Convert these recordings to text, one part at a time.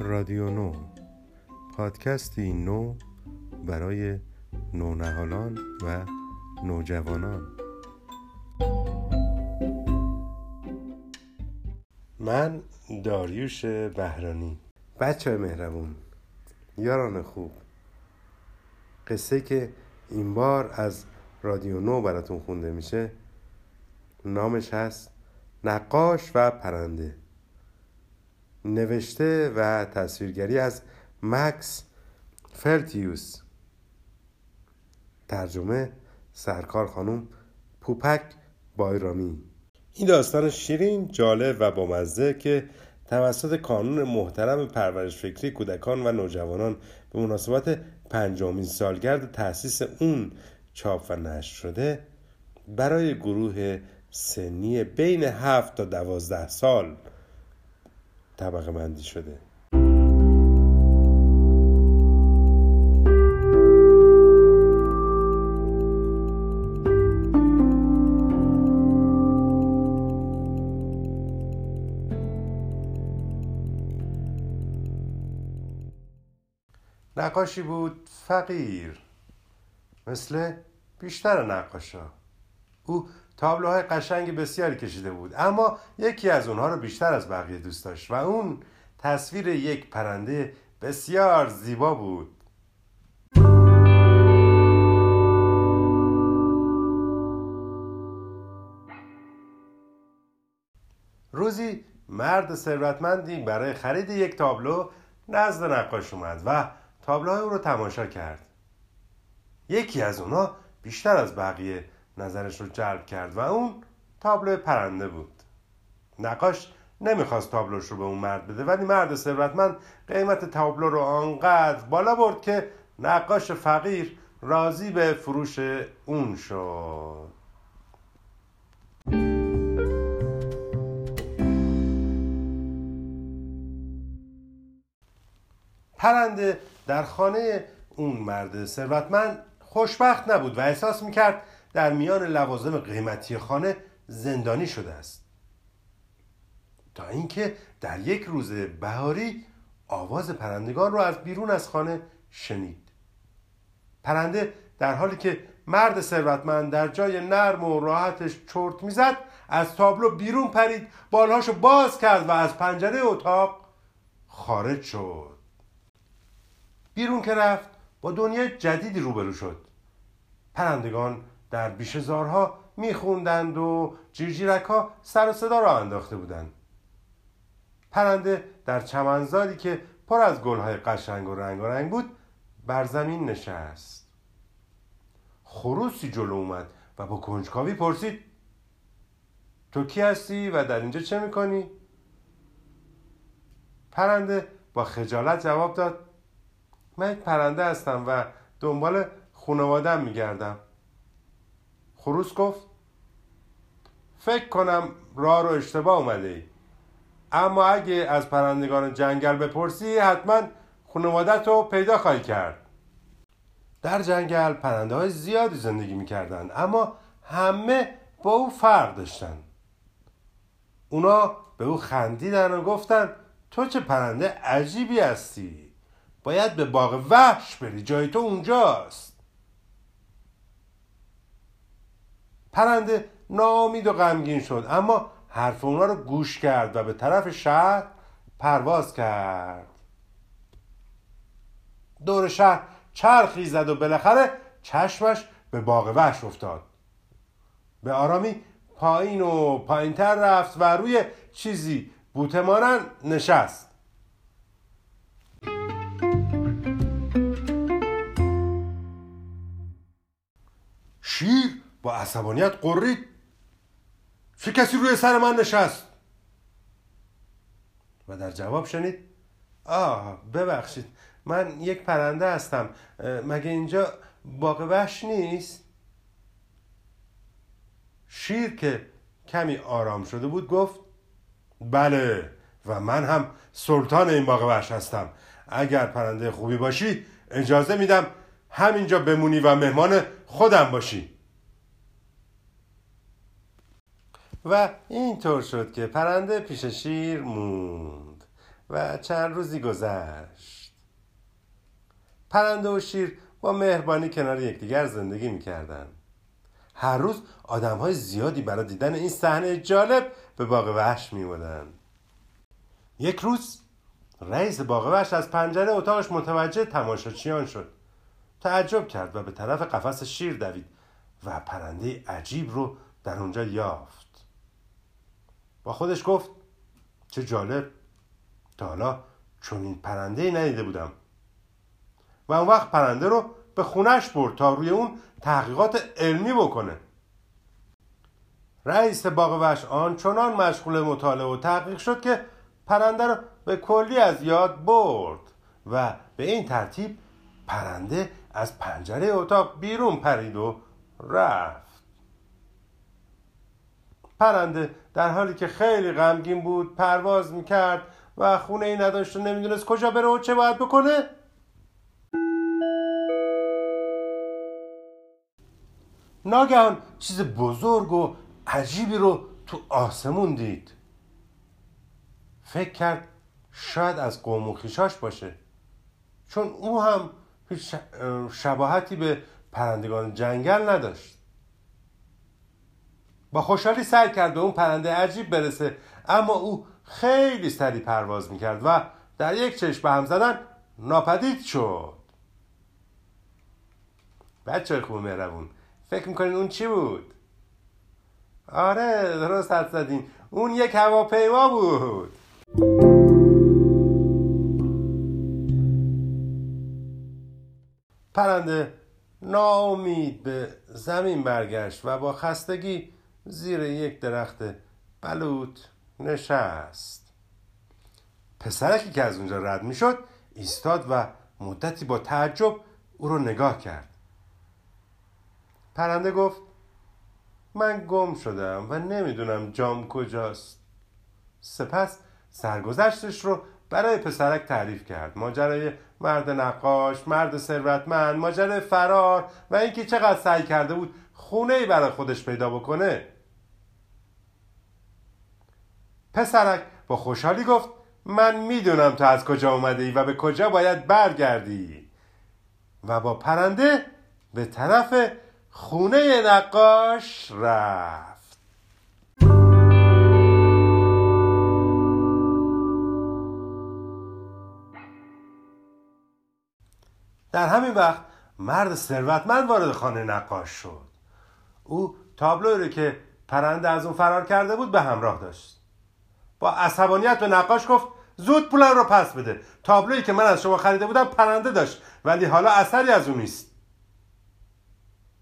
رادیو نو. پادکستی نو برای نونهالان و نوجوانان. من داریوش بهرانی. بچه مهربون یاران خوب. قصه که این بار از رادیو نو براتون خونده میشه نامش هست نقاش و پرنده. نوشته و تصویرگری از مکس فرتیوس. ترجمه سرکار خانم پوپک بایرامی. این داستان شیرین جالب و بامزه که توسط کانون محترم پرورش فکری کودکان و نوجوانان به مناسبت پنجمین سالگرد تأسیس اون چاپ و نشر شده برای گروه سنی بین هفت تا دوازده سال. طبقه مندی شده. نقاشی بود فقیر. مثل بیشتر نقاشا. او تابلوهای قشنگ بسیاری کشیده بود. اما یکی از اونها رو بیشتر از بقیه دوست داشت و اون تصویر یک پرنده بسیار زیبا بود. روزی مرد ثروتمندی برای خرید یک تابلو نزد نقاش اومد و تابلوهای او رو تماشا کرد. یکی از اونها بیشتر از بقیه نظرش رو جلب کرد و اون تابلو پرنده بود. نقاش نمی‌خواست تابلوش رو به اون مرد بده ولی مرد ثروتمند قیمت تابلو رو آنقدر بالا برد که نقاش فقیر راضی به فروش اون شد. پرنده در خانه اون مرد ثروتمند خوشبخت نبود و احساس می‌کرد در میان لوازم قیمتی خانه زندانی شده است. تا اینکه در یک روز بهاری آواز پرندگان را از بیرون از خانه شنید. پرنده در حالی که مرد ثروتمند در جای نرم و راحتش چرت می‌زد از تابلو بیرون پرید بالهاشو باز کرد و از پنجره اتاق خارج شد. بیرون که رفت با دنیای جدیدی روبرو شد. پرندگان در بیشهزارها میخوندند و جیرجیرک ها سر و صدا را انداخته بودند. پرنده در چمنزاری که پر از گلهای قشنگ و رنگ و رنگ بود بر زمین نشست. خروسی جلو اومد و با کنجکاوی پرسید تو کی هستی و در اینجا چه می‌کنی؟ پرنده با خجالت جواب داد من یک پرنده هستم و دنبال خانوادم میگردم. خروس گفت فکر کنم راه رو اشتباه اومده ای. اما اگه از پرندگان جنگل بپرسی حتما خانوادت رو پیدا خواهی کرد. در جنگل پرنده های زیادی زندگی می‌کردن اما همه با او فرق داشتن. اونا به او خندیدن و گفتن تو چه پرنده عجیبی هستی. باید به باغ وحش بری جای تو اونجاست. پرنده ناامید و غمگین شد. اما حرف اونا رو گوش کرد و به طرف شهر پرواز کرد. دور شهر چرخی زد و بالاخره چشمش به باغ وحش افتاد. به آرامی پایین و پایینتر رفت و روی چیزی بوته نشست. شیر با عصبانیت قرید. چه کسی روی سر من نشست؟ و در جواب شنید آه ببخشید من یک پرنده هستم مگه اینجا باغ وحش نیست؟ شیر که کمی آرام شده بود گفت بله و من هم سلطان این باغ وحش هستم. اگر پرنده خوبی باشی اجازه میدم همینجا بمونی و مهمان خودم باشی. و اینطور شد که پرنده پیش شیر موند و چند روزی گذشت. پرنده و شیر با مهربانی کنار یکدیگر زندگی می‌کردند هر روز آدم های زیادی برای دیدن این صحنه جالب به باغ وحش میومدند یک روز رئیس باغ وحش از پنجره اتاقش متوجه تماشاچیان شد. تعجب کرد و به طرف قفس شیر دوید و پرنده عجیب رو در اونجا یافت. با خودش گفت چه جالب. تا حالا چنین پرنده ندیده بودم. و اون وقت پرنده رو به خونش برد تا روی اون تحقیقات علمی بکنه. رئیس باغ وحش چنان مشغول مطالعه و تحقیق شد که پرنده رو به کلی از یاد برد و به این ترتیب پرنده از پنجره اتاق بیرون پرید و رفت. پرنده در حالی که خیلی غمگین بود پرواز می‌کرد و خونه ای نداشت و نمی‌دونست کجا بره و چه باید بکنه. ناگهان چیز بزرگ و عجیبی رو تو آسمون دید. فکر کرد شاید از قوم و خیشاش باشه. چون او هم هیچ شباهتی به پرندگان جنگل نداشت. با خوشحالی سعی کرد به اون پرنده عجیب برسه اما او خیلی سریع پرواز می‌کرد و در یک چشم به هم زدن ناپدید شد بچه خوب مهربون فکر می‌کنین اون چی بود؟ آره درست حد زدین اون یک هواپیما بود پرنده ناامید به زمین برگشت و با خستگی زیر یک درخت بلوط نشست. پسرکی که از اونجا رد می‌شد ایستاد و مدتی با تعجب او رو نگاه کرد. پرنده گفت من گم شدم و نمی‌دونم جام کجاست. سپس سرگذشتش رو برای پسرک تعریف کرد. ماجرای مرد نقاش مرد ثروتمند ماجرای فرار و اینکه چقدر سعی کرده بود خونه ای برای خودش پیدا بکنه. پسرک با خوشحالی گفت من می‌دونم تو از کجا اومده ای و به کجا باید برگردی. و با پرنده به طرف خونه نقاش رفت. در همین وقت مرد ثروتمند وارد خانه نقاش شد. او تابلوی رو که پرنده از اون فرار کرده بود به همراه داشت. با عصبانیت به نقاش گفت زود پولم رو پس بده. تابلویی که من از شما خریده بودم پرنده داشت ولی حالا اثری از اون نیست.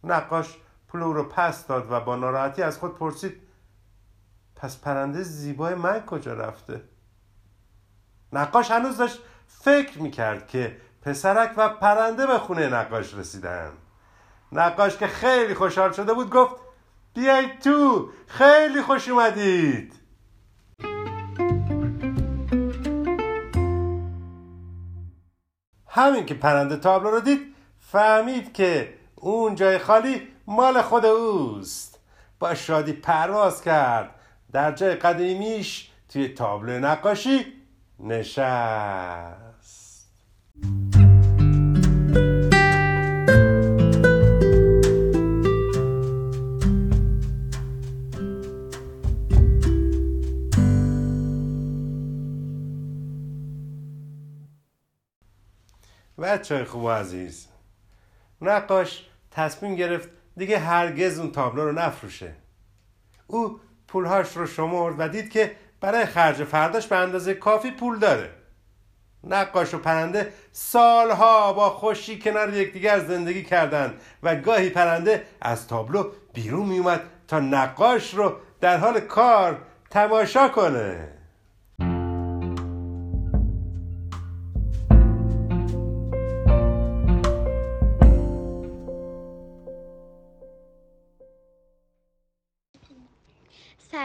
نقاش پول او رو پس داد و با ناراحتی از خود پرسید پس پرنده زیبای من کجا رفته؟ نقاش هنوز داشت فکر می‌کرد که پسرک و پرنده به خونه نقاش رسیدن. نقاش که خیلی خوشحال شده بود گفت بیایید تو خیلی خوش اومدید. همین که پرنده تابلو رو دید فهمید که اون جای خالی مال خود اوست. با شادی پرواز کرد. در جای قدیمیش توی تابلو نقاشی نشست. بچه خوب عزیز. نقاش تصمیم گرفت دیگه هرگز اون تابلو رو نفروشه. او پولهاش رو شمرد و دید که برای خرج فرداش به اندازه کافی پول داره. نقاش و پرنده سالها با خوشی کنار یکدیگر زندگی کردند و گاهی پرنده از تابلو بیرون میومد تا نقاش رو در حال کار تماشا کنه.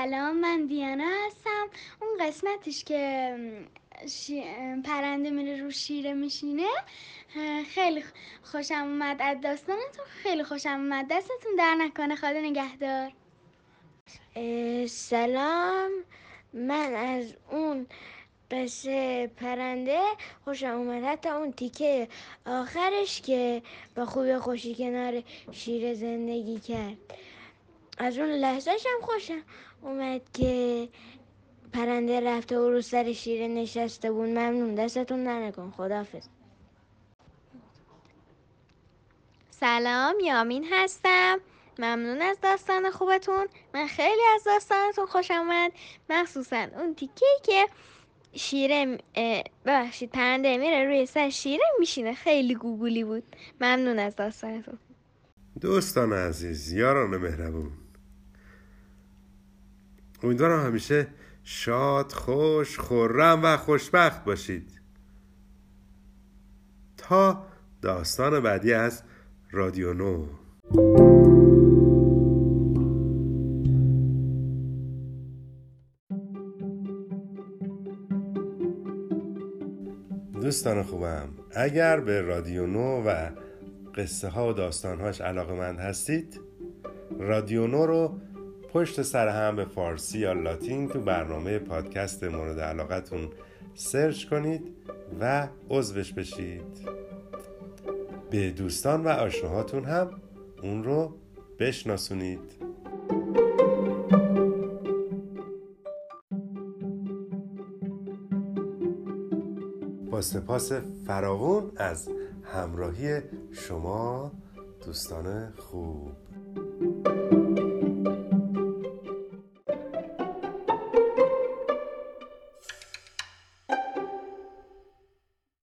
سلام من دیانا هستم. اون قسمتش که پرنده میره رو شیره میشینه خیلی خوشم اومد از داستانتون. خیلی خوشم اومد. دستتون در نکنه خدا نگهدار. سلام. من از اون قصه پرنده خوشم اومد. حتی اون تیکه آخرش که با خوبی خوشی کنار شیر زندگی کرد. از اون لحظهش هم خوشم اومد که پرنده رفته و رو سر شیره نشسته بود. ممنون. دستتون ننکن خدافز سلام. یامین هستم. ممنون از داستان خوبتون. من خیلی از داستانتون خوشم اومد مخصوصا اون تیکه که شیره ببخشید پرنده میره روی سر شیره میشینه. خیلی گوگولی بود. ممنون از داستانتون. دوستان عزیز یاران مهربون. امیدوارم همیشه شاد خوش خورم و خوشبخت باشید. تا داستان بعدی از رادیو نو. دوستان خوبم اگر به رادیو نو و قصه ها و داستانهاش علاقه مند هستید رادیو نو رو پشت سر هم به فارسی یا لاتین تو برنامه پادکست مورد علاقتون سرچ کنید و عضوش بشید. به دوستان و آشناهاتون هم اون رو بشناسونید. با سپاس فراوون از همراهی شما دوستان خوب.